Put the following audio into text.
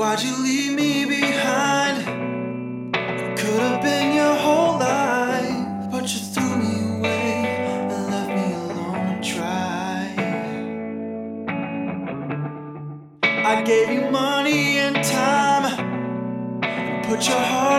Why'd you leave me behind? It could have been your whole life, but you threw me away and left me alone to try. I gave you money and time, put your heart.